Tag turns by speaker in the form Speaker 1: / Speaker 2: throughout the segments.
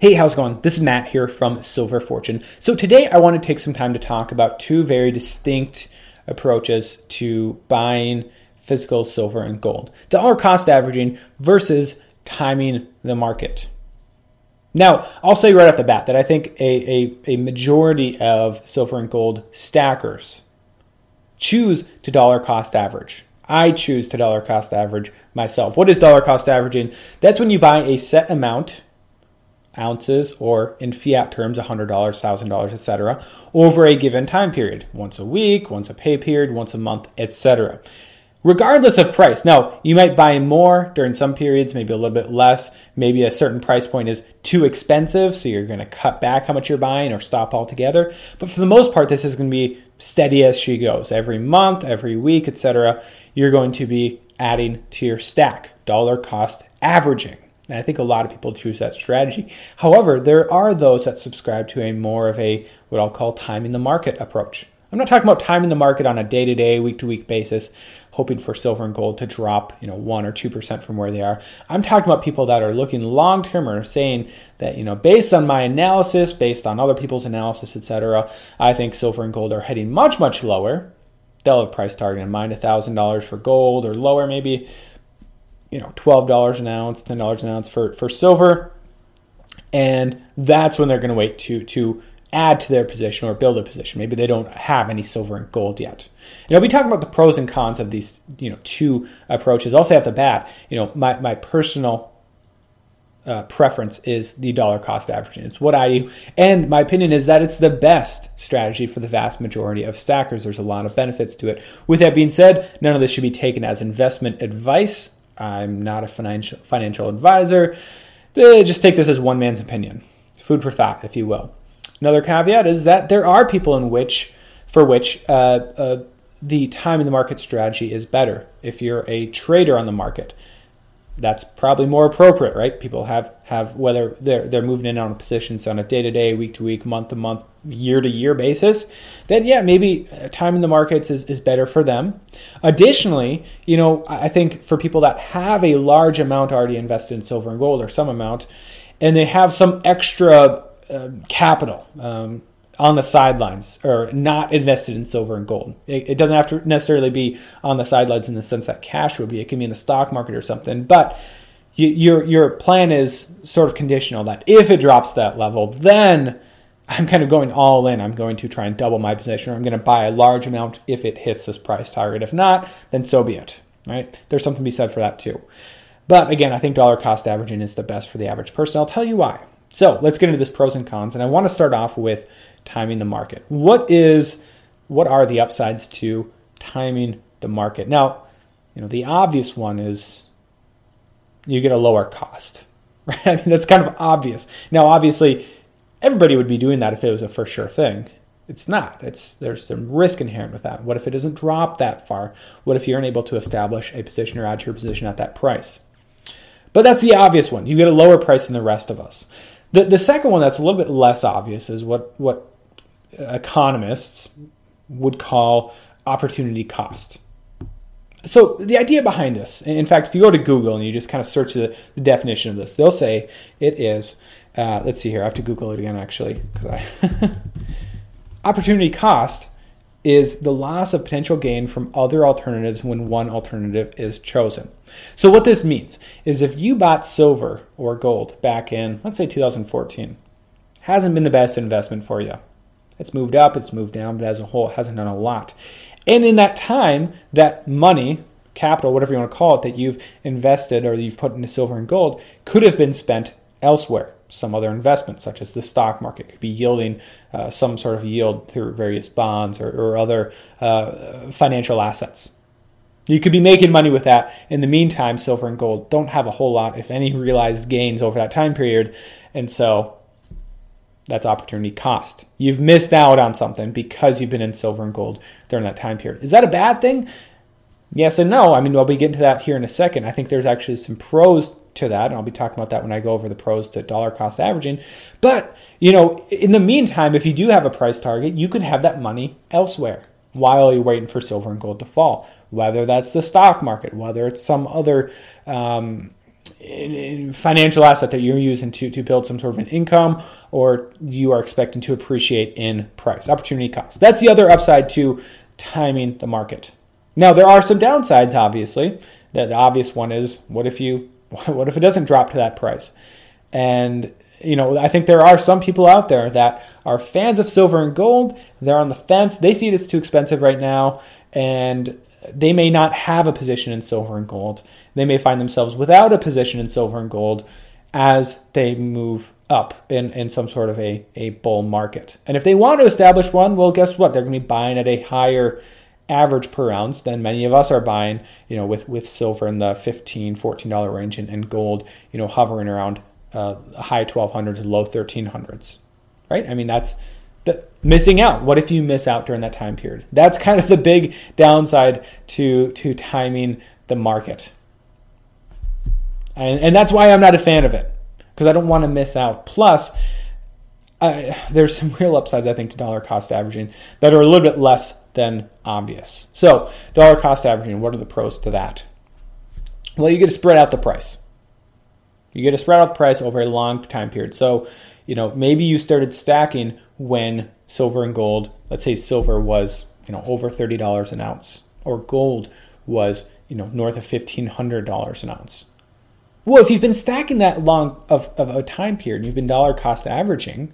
Speaker 1: Hey, how's it going? This is Matt here from Silver Fortune. So today I want to take some time to talk about two very distinct approaches to buying physical silver and gold. Dollar cost averaging versus timing the market. Now, I'll say right off the bat that I think a, a, a majority of silver and gold stackers choose to dollar cost average. I choose to dollar cost average myself. What is dollar cost averaging? That's when you buy a set amount ounces or in fiat terms $100 $1000 etc over a given time period. Once a week once a pay period once a month etc regardless of price. Now you might buy more during some periods maybe a little bit less. Maybe a certain price point is too expensive so you're going to cut back how much you're buying or stop altogether. But for the most part this is going to be steady as she goes. Every month every week etc you're going to be adding to your stack dollar cost averaging and I think a lot of people choose that strategy. However, there are those that subscribe to a more of a what I'll call time in the market approach. I'm not talking about time in the market on a day-to-day, week-to-week basis, hoping for silver and gold to drop, you know, one or two percent from where they are. I'm talking about people that are looking long-term or saying that, you know, based on my analysis, based on other people's analysis, etc., I think silver and gold are heading much, much lower. They'll have price target in mind, a thousand dollars for gold or lower, maybe you know, $12 an ounce, $10 an ounce for, for silver. And that's when they're going to wait to, to add to their position or build a position. Maybe they don't have any silver and gold yet. And I'll be talking about the pros and cons of these, you know, two approaches. Say at the bat, you know, my, my personal uh, preference is the dollar cost averaging. It's what I do. And my opinion is that it's the best strategy for the vast majority of stackers. There's a lot of benefits to it. With that being said, none of this should be taken as investment advice. I'm not a financial financial advisor. Eh, just take this as one man's opinion, food for thought, if you will. Another caveat is that there are people in which, for which, uh, uh, the time in the market strategy is better. If you're a trader on the market, that's probably more appropriate, right? People have have whether they're they're moving in on positions on a day to day, week to week, month to month, year to year basis. Then yeah, maybe time in the markets is, is better for them. Additionally, you know, I think for people that have a large amount already invested in silver and gold or some amount, and they have some extra uh, capital. Um, on the sidelines or not invested in silver and gold. It, it, doesn't have to necessarily be on the sidelines in the sense that cash would be. It can be in the stock market or something. But you, your your plan is sort of conditional that if it drops that level, then I'm kind of going all in. I'm going to try and double my position, or I'm going to buy a large amount if it hits this price target. If not, then so be it. Right? There's something to be said for that too. But again, I think dollar cost averaging is the best for the average person. I'll tell you why. So let's get into this pros and cons, and I want to start off with timing the market. What is what are the upsides to timing the market? Now, you know, the obvious one is you get a lower cost. Right? I mean, that's kind of obvious. Now, obviously, everybody would be doing that if it was a for sure thing. It's not. It's there's some risk inherent with that. What if it doesn't drop that far? What if you're unable to establish a position or add to your position at that price? But that's the obvious one. You get a lower price than the rest of us. The the second one that's a little bit less obvious is what what economists would call opportunity cost. So the idea behind this, in fact, if you go to Google and you just kind of search the, the definition of this, they'll say it is. Uh, let's see here. I have to Google it again actually because I opportunity cost is the loss of potential gain from other alternatives when one alternative is chosen. So what this means is if you bought silver or gold back in let's say 2014, hasn't been the best investment for you. It's moved up, it's moved down, but as a whole, it hasn't done a lot. And in that time, that money, capital, whatever you want to call it, that you've invested or you've put into silver and gold could have been spent elsewhere. Some other investment, such as the stock market, could be yielding uh, some sort of yield through various bonds or, or other uh, financial assets. You could be making money with that. In the meantime, silver and gold don't have a whole lot, if any, realized gains over that time period. And so That's opportunity cost. You've missed out on something because you've been in silver and gold during that time period. Is that a bad thing? Yes and no. I mean, I'll be getting to that here in a second. I think there's actually some pros to that, and I'll be talking about that when I go over the pros to dollar cost averaging. But, you know, in the meantime, if you do have a price target, you can have that money elsewhere while you're waiting for silver and gold to fall, whether that's the stock market, whether it's some other um, financial asset that you're using to, to build some sort of an income or you are expecting to appreciate in price. Opportunity cost. That's the other upside to timing the market. Now, there are some downsides, obviously. The obvious one is what if you what if it doesn't drop to that price? And you know, I think there are some people out there that are fans of silver and gold. They're on the fence. They see it as too expensive right now, and they may not have a position in silver and gold. They may find themselves without a position in silver and gold as they move up in, in some sort of a, a bull market. And if they want to establish one, well, guess what? They're going to be buying at a higher average per ounce than many of us are buying, you know, with, with silver in the $15, $14 range and, and gold, you know, hovering around uh, high 1200s, low 1300s, right? I mean, that's the, missing out. What if you miss out during that time period? That's kind of the big downside to, to timing the market. And, and that's why I'm not a fan of it because I don't want to miss out. Plus, there's some real upsides, I think, to dollar cost averaging that are a little bit less than obvious. So, dollar cost averaging, what are the pros to that? Well, you get to spread out the price. You get to spread out the price over a long time period. So, you know, maybe you started stacking when silver and gold, let's say silver was, you know, over $30 an ounce or gold was, you know, north of $1500 an ounce. Well, if you've been stacking that long of, of a time period, and you've been dollar cost averaging,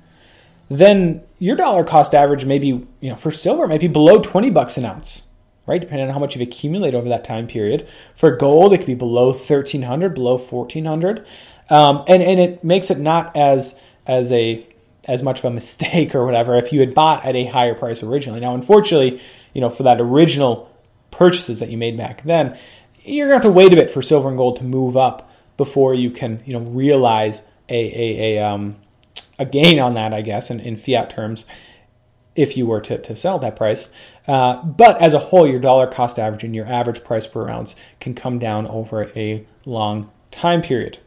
Speaker 1: then your dollar cost average maybe, you know, for silver might be below 20 bucks an ounce, right? Depending on how much you've accumulated over that time period. For gold, it could be below 1300, below 1400. Um, and, and it makes it not as, as a, as much of a mistake or whatever if you had bought at a higher price originally. Now, unfortunately, you know, for that original purchases that you made back then, you're going to have to wait a bit for silver and gold to move up before you can, you know, realize a, a, a um, a gain on that, I guess, in, in fiat terms, if you were to, to sell that price. Uh, but as a whole, your dollar cost averaging, your average price per ounce, can come down over a long time period.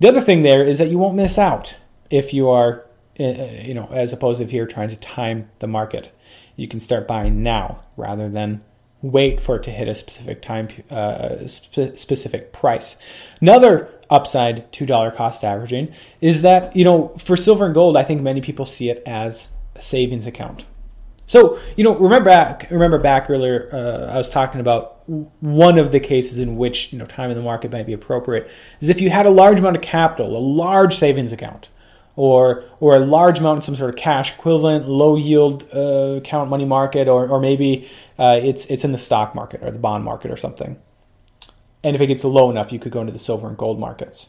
Speaker 1: The other thing there is that you won't miss out if you are, uh, uh, you know, as opposed to if you're trying to time the market. You can start buying now rather than wait for it to hit a specific time, uh, sp- specific price. Another upside to dollar cost averaging is that, you know, for silver and gold, I think many people see it as a savings account. So, you know, remember back, remember back earlier, uh, I was talking about one of the cases in which, you know, time in the market might be appropriate is if you had a large amount of capital, a large savings account, or or a large amount in some sort of cash equivalent, low yield uh, account money market, or or maybe uh, it's it's in the stock market or the bond market or something. And if it gets low enough, you could go into the silver and gold markets.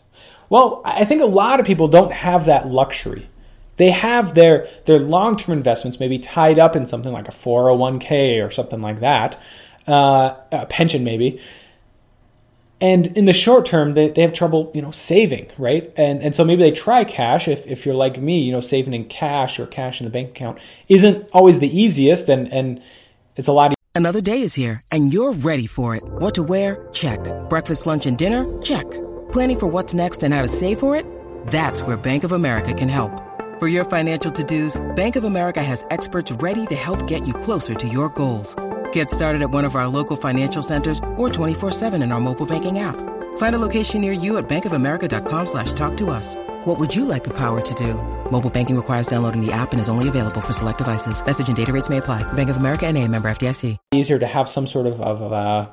Speaker 1: Well, I think a lot of people don't have that luxury. They have their, their long term investments maybe tied up in something like a 401k or something like that, uh, a pension maybe. And in the short term, they, they have trouble, you know, saving, right? And and so maybe they try cash. If, if you're like me, you know, saving in cash or cash in the bank account isn't always the easiest, and and it's a lot.
Speaker 2: Another day is here, and you're ready for it. What to wear? Check. Breakfast, lunch, and dinner? Check. Planning for what's next and how to save for it? That's where Bank of America can help. For your financial to-dos, Bank of America has experts ready to help get you closer to your goals. Get started at one of our local financial centers or 24-7 in our mobile banking app. Find a location near you at bankofamerica.com slash talk to us. What would you like the power to do? Mobile banking requires downloading the app and is only available for select devices. Message and data rates may apply. Bank of America and a member FDIC.
Speaker 1: Easier to have some sort of, of uh,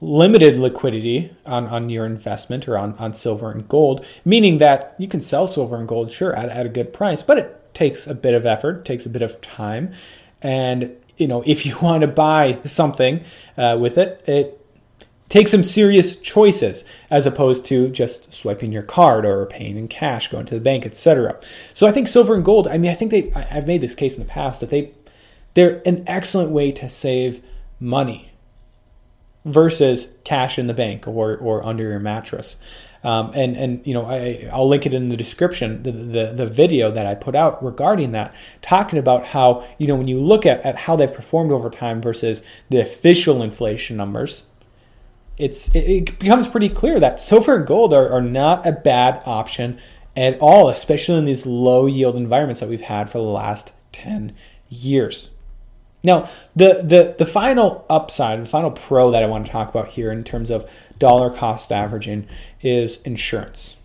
Speaker 1: limited liquidity on, on your investment or on, on silver and gold, meaning that you can sell silver and gold, sure, at, at a good price, but it takes a bit of effort, takes a bit of time. And, you know, if you want to buy something uh, with it, it takes some serious choices as opposed to just swiping your card or paying in cash, going to the bank, etc. So I think silver and gold. I mean, I think they. I've made this case in the past that they they're an excellent way to save money versus cash in the bank or or under your mattress. Um, and and you know I, I'll link it in the description the, the the video that I put out regarding that talking about how you know when you look at, at how they've performed over time versus the official inflation numbers it's it, it becomes pretty clear that silver and gold are, are not a bad option at all especially in these low yield environments that we've had for the last 10 years now, the, the, the final upside, the final pro that I want to talk about here in terms of dollar cost averaging is insurance.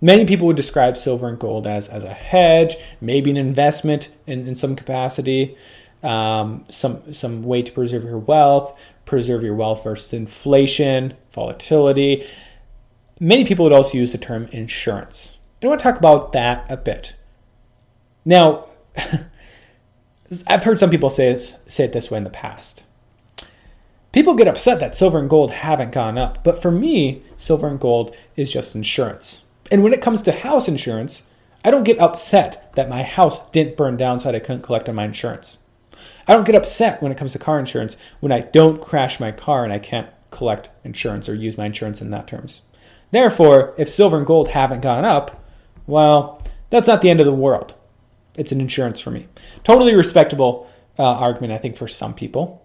Speaker 1: Many people would describe silver and gold as, as a hedge, maybe an investment in, in some capacity, um, some, some way to preserve your wealth, preserve your wealth versus inflation, volatility. Many people would also use the term insurance. And I want to talk about that a bit. Now, I've heard some people say, say it this way in the past. People get upset that silver and gold haven't gone up, but for me, silver and gold is just insurance. And when it comes to house insurance, I don't get upset that my house didn't burn down so that I couldn't collect on my insurance. I don't get upset when it comes to car insurance when I don't crash my car and I can't collect insurance or use my insurance in that terms. Therefore, if silver and gold haven't gone up, well, that's not the end of the world. It's an insurance for me. Totally respectable uh, argument, I think, for some people.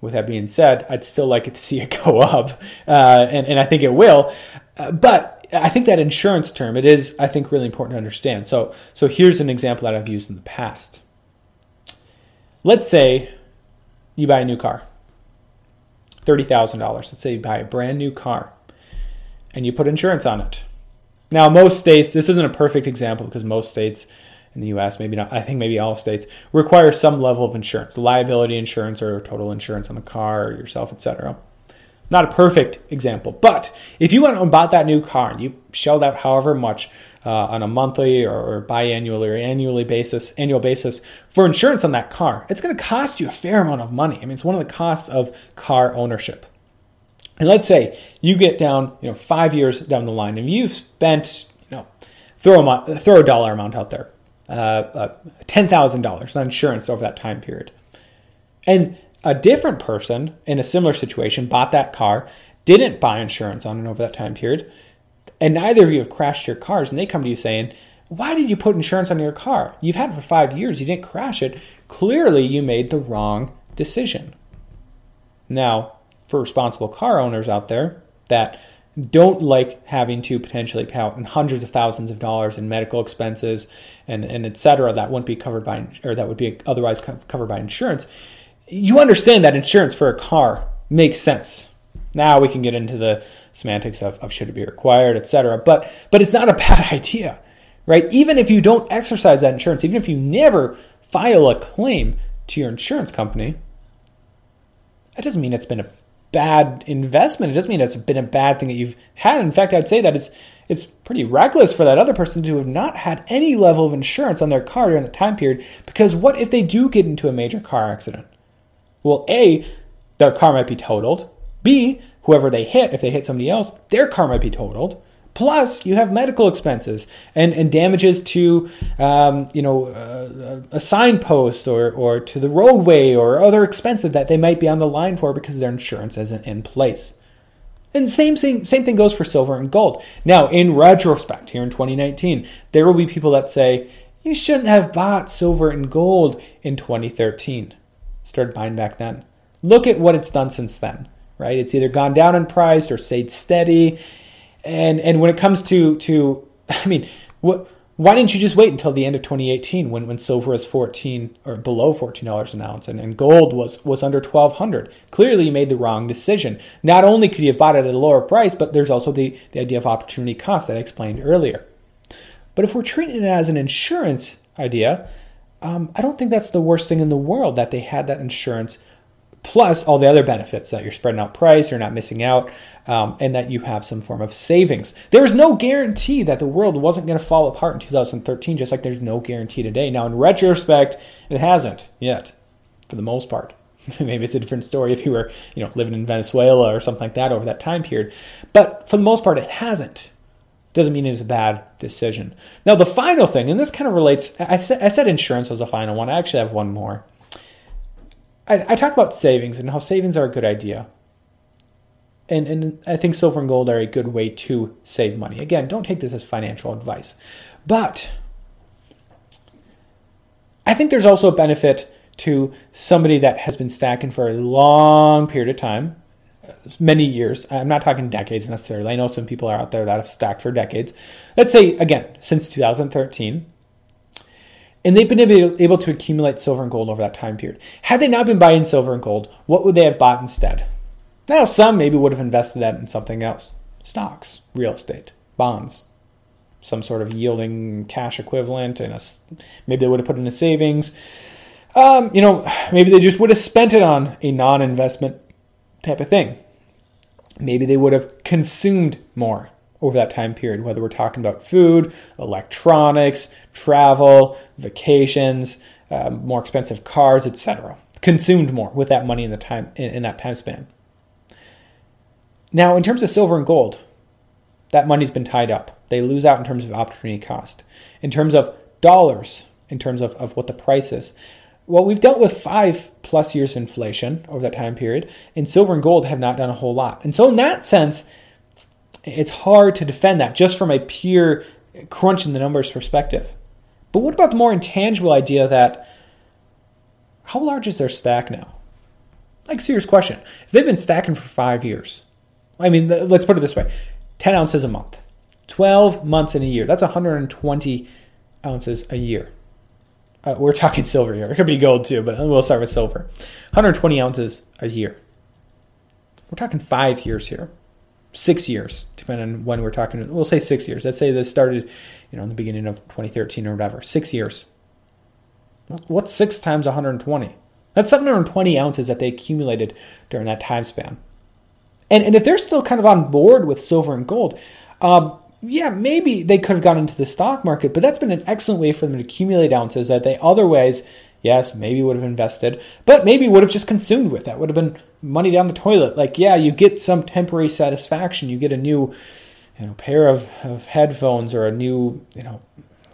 Speaker 1: With that being said, I'd still like it to see it go up, uh, and, and I think it will. Uh, but I think that insurance term, it is, I think, really important to understand. So, so here's an example that I've used in the past. Let's say you buy a new car, $30,000. Let's say you buy a brand new car and you put insurance on it. Now, most states, this isn't a perfect example because most states in the US, maybe not, I think maybe all states, require some level of insurance, liability insurance or total insurance on the car or yourself, etc. Not a perfect example, but if you went and bought that new car and you shelled out however much uh, on a monthly or, biannual or annually basis, annual basis for insurance on that car, it's going to cost you a fair amount of money. I mean, it's one of the costs of car ownership. And let's say you get down, you know, five years down the line, and you've spent, you know, throw a, throw a dollar amount out there, Uh, uh, $10,000 on insurance over that time period. And a different person in a similar situation bought that car, didn't buy insurance on it over that time period, and neither of you have crashed your cars, and they come to you saying, Why did you put insurance on your car? You've had it for five years, you didn't crash it. Clearly, you made the wrong decision. Now, for responsible car owners out there that don't like having to potentially pay out in hundreds of thousands of dollars in medical expenses and, and et cetera that wouldn't be covered by or that would be otherwise covered by insurance. You understand that insurance for a car makes sense. Now we can get into the semantics of, of should it be required et cetera. But but it's not a bad idea right? Even if you don't exercise that insurance even if you never file a claim to your insurance company that doesn't mean it's been a bad investment. It doesn't mean it's been a bad thing that you've had. In fact, I'd say that it's it's pretty reckless for that other person to have not had any level of insurance on their car during the time period. Because what if they do get into a major car accident? Well, A, their car might be totaled. B, whoever they hit, if they hit somebody else, their car might be totaled. Plus, you have medical expenses and, and damages to, um, you know, uh, a signpost or, or to the roadway or other expenses that they might be on the line for because their insurance isn't in place. And same thing, same thing goes for silver and gold. Now, in retrospect, here in 2019, there will be people that say you shouldn't have bought silver and gold in 2013. Started buying back then. Look at what it's done since then, right? It's either gone down in price or stayed steady and and when it comes to to I mean, what why didn't you just wait until the end of 2018 when, when silver was 14 or below $14 an ounce and, and gold was, was under 1200 Clearly, you made the wrong decision. Not only could you have bought it at a lower price, but there's also the, the idea of opportunity cost that I explained earlier. But if we're treating it as an insurance idea, um, I don't think that's the worst thing in the world that they had that insurance plus all the other benefits that you're spreading out price, you're not missing out, um, and that you have some form of savings. There is no guarantee that the world wasn't going to fall apart in 2013, just like there's no guarantee today. Now, in retrospect, it hasn't yet, for the most part. Maybe it's a different story if you were, you know, living in Venezuela or something like that over that time period. But for the most part, it hasn't. Doesn't mean it's a bad decision. Now, the final thing, and this kind of relates, I said, I said insurance was the final one. I actually have one more. I, I talk about savings and how savings are a good idea. And, and I think silver and gold are a good way to save money. Again, don't take this as financial advice. But I think there's also a benefit to somebody that has been stacking for a long period of time, many years. I'm not talking decades necessarily. I know some people are out there that have stacked for decades. Let's say, again, since 2013. And they've been able to accumulate silver and gold over that time period. Had they not been buying silver and gold, what would they have bought instead? Now, some maybe would have invested that in something else stocks, real estate, bonds, some sort of yielding cash equivalent, and maybe they would have put in a savings. Um, you know, maybe they just would have spent it on a non investment type of thing. Maybe they would have consumed more over that time period, whether we're talking about food, electronics, travel, vacations, um, more expensive cars, etc. Consumed more with that money in the time in, in that time span. Now, in terms of silver and gold, that money's been tied up. They lose out in terms of opportunity cost. In terms of dollars, in terms of, of what the price is, well, we've dealt with five plus years inflation over that time period, and silver and gold have not done a whole lot. And so, in that sense, it's hard to defend that just from a pure crunch in the numbers perspective. But what about the more intangible idea that how large is their stack now? Like, serious question. If they've been stacking for five years, I mean, let's put it this way 10 ounces a month, 12 months in a year, that's 120 ounces a year. Uh, we're talking silver here. It could be gold too, but we'll start with silver. 120 ounces a year. We're talking five years here, six years, depending on when we're talking. We'll say six years. Let's say this started, you know, in the beginning of 2013 or whatever. Six years. What's six times 120? That's 720 ounces that they accumulated during that time span. And and if they're still kind of on board with silver and gold, um, yeah, maybe they could have gone into the stock market, but that's been an excellent way for them to accumulate ounces that they otherwise, yes, maybe would have invested, but maybe would have just consumed with. That would have been money down the toilet. Like, yeah, you get some temporary satisfaction. You get a new, you know, pair of, of headphones or a new, you know,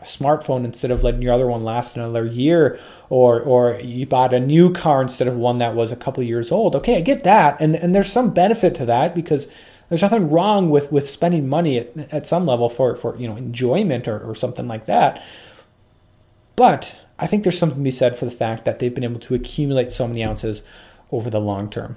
Speaker 1: smartphone instead of letting your other one last another year or or you bought a new car instead of one that was a couple years old okay i get that and and there's some benefit to that because there's nothing wrong with with spending money at, at some level for for you know enjoyment or, or something like that but i think there's something to be said for the fact that they've been able to accumulate so many ounces over the long term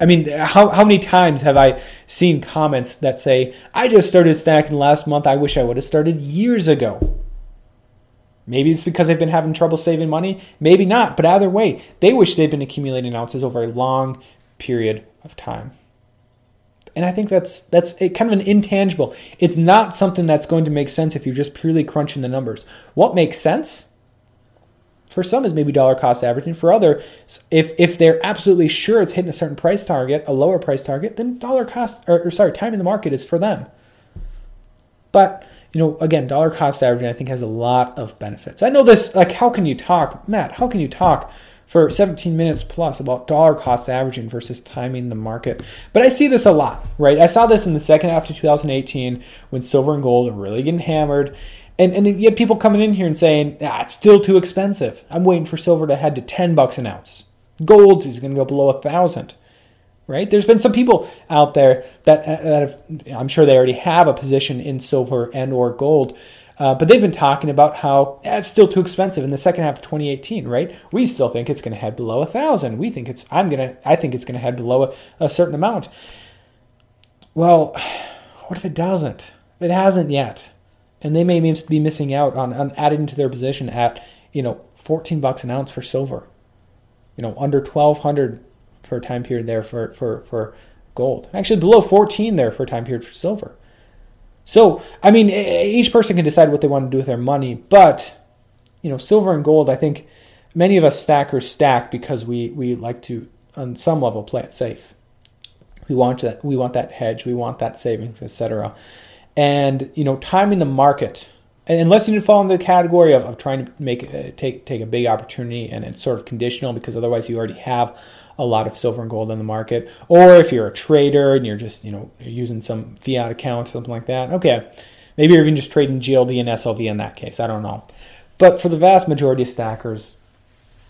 Speaker 1: I mean, how, how many times have I seen comments that say, I just started stacking last month. I wish I would have started years ago. Maybe it's because they've been having trouble saving money. Maybe not. But either way, they wish they'd been accumulating ounces over a long period of time. And I think that's that's a, kind of an intangible. It's not something that's going to make sense if you're just purely crunching the numbers. What makes sense for some is maybe dollar cost averaging. For other, if if they're absolutely sure it's hitting a certain price target, a lower price target, then dollar cost or, or sorry, time in the market is for them. But you know, again, dollar cost averaging I think has a lot of benefits. I know this. Like, how can you talk, Matt? How can you talk? For 17 minutes plus about dollar cost averaging versus timing the market. But I see this a lot, right? I saw this in the second half of 2018 when silver and gold are really getting hammered. And, and you have people coming in here and saying, ah, it's still too expensive. I'm waiting for silver to head to 10 bucks an ounce. Gold is going to go below a thousand right? There's been some people out there that, that have, I'm sure they already have a position in silver and or gold uh, but they've been talking about how eh, it's still too expensive in the second half of 2018, right? We still think it's going to head below a thousand. We think it's I'm gonna I think it's going to head below a, a certain amount. Well, what if it doesn't? It hasn't yet, and they may be missing out on, on adding to their position at you know 14 bucks an ounce for silver, you know under 1200 for a time period there for for for gold. Actually, below 14 there for a time period for silver. So, I mean, each person can decide what they want to do with their money, but you know, silver and gold, I think many of us stackers stack because we we like to on some level play it safe. We want that we want that hedge, we want that savings, etc. And you know, timing the market, unless you fall into the category of, of trying to make uh, take take a big opportunity and it's sort of conditional because otherwise you already have a lot of silver and gold in the market. Or if you're a trader and you're just, you know, using some fiat account, something like that, okay. Maybe you're even just trading GLD and SLV in that case. I don't know. But for the vast majority of stackers,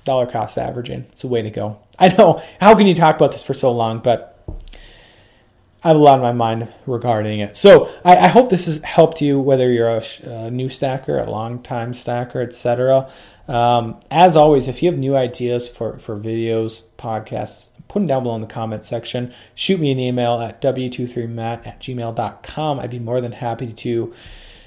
Speaker 1: dollar cost averaging, it's a way to go. I know, how can you talk about this for so long? But I have a lot in my mind regarding it. So I, I hope this has helped you, whether you're a, a new stacker, a long time stacker, etc. Um, as always, if you have new ideas for, for videos, podcasts, put them down below in the comment section. Shoot me an email at w23matt at gmail.com. I'd be more than happy to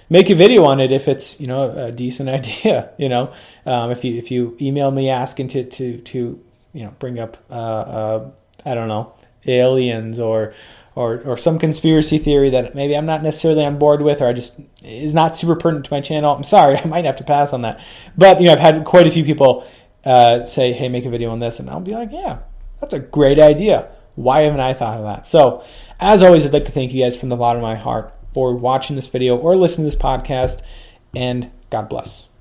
Speaker 1: make a video on it if it's you know a decent idea. You know, um, if you if you email me asking to to to you know bring up uh, uh, I don't know aliens or or or some conspiracy theory that maybe I'm not necessarily on board with, or I just is not super pertinent to my channel. I'm sorry, I might have to pass on that. But you know, I've had quite a few people uh, say, "Hey, make a video on this," and I'll be like, "Yeah, that's a great idea. Why haven't I thought of that?" So, as always, I'd like to thank you guys from the bottom of my heart for watching this video or listening to this podcast, and God bless.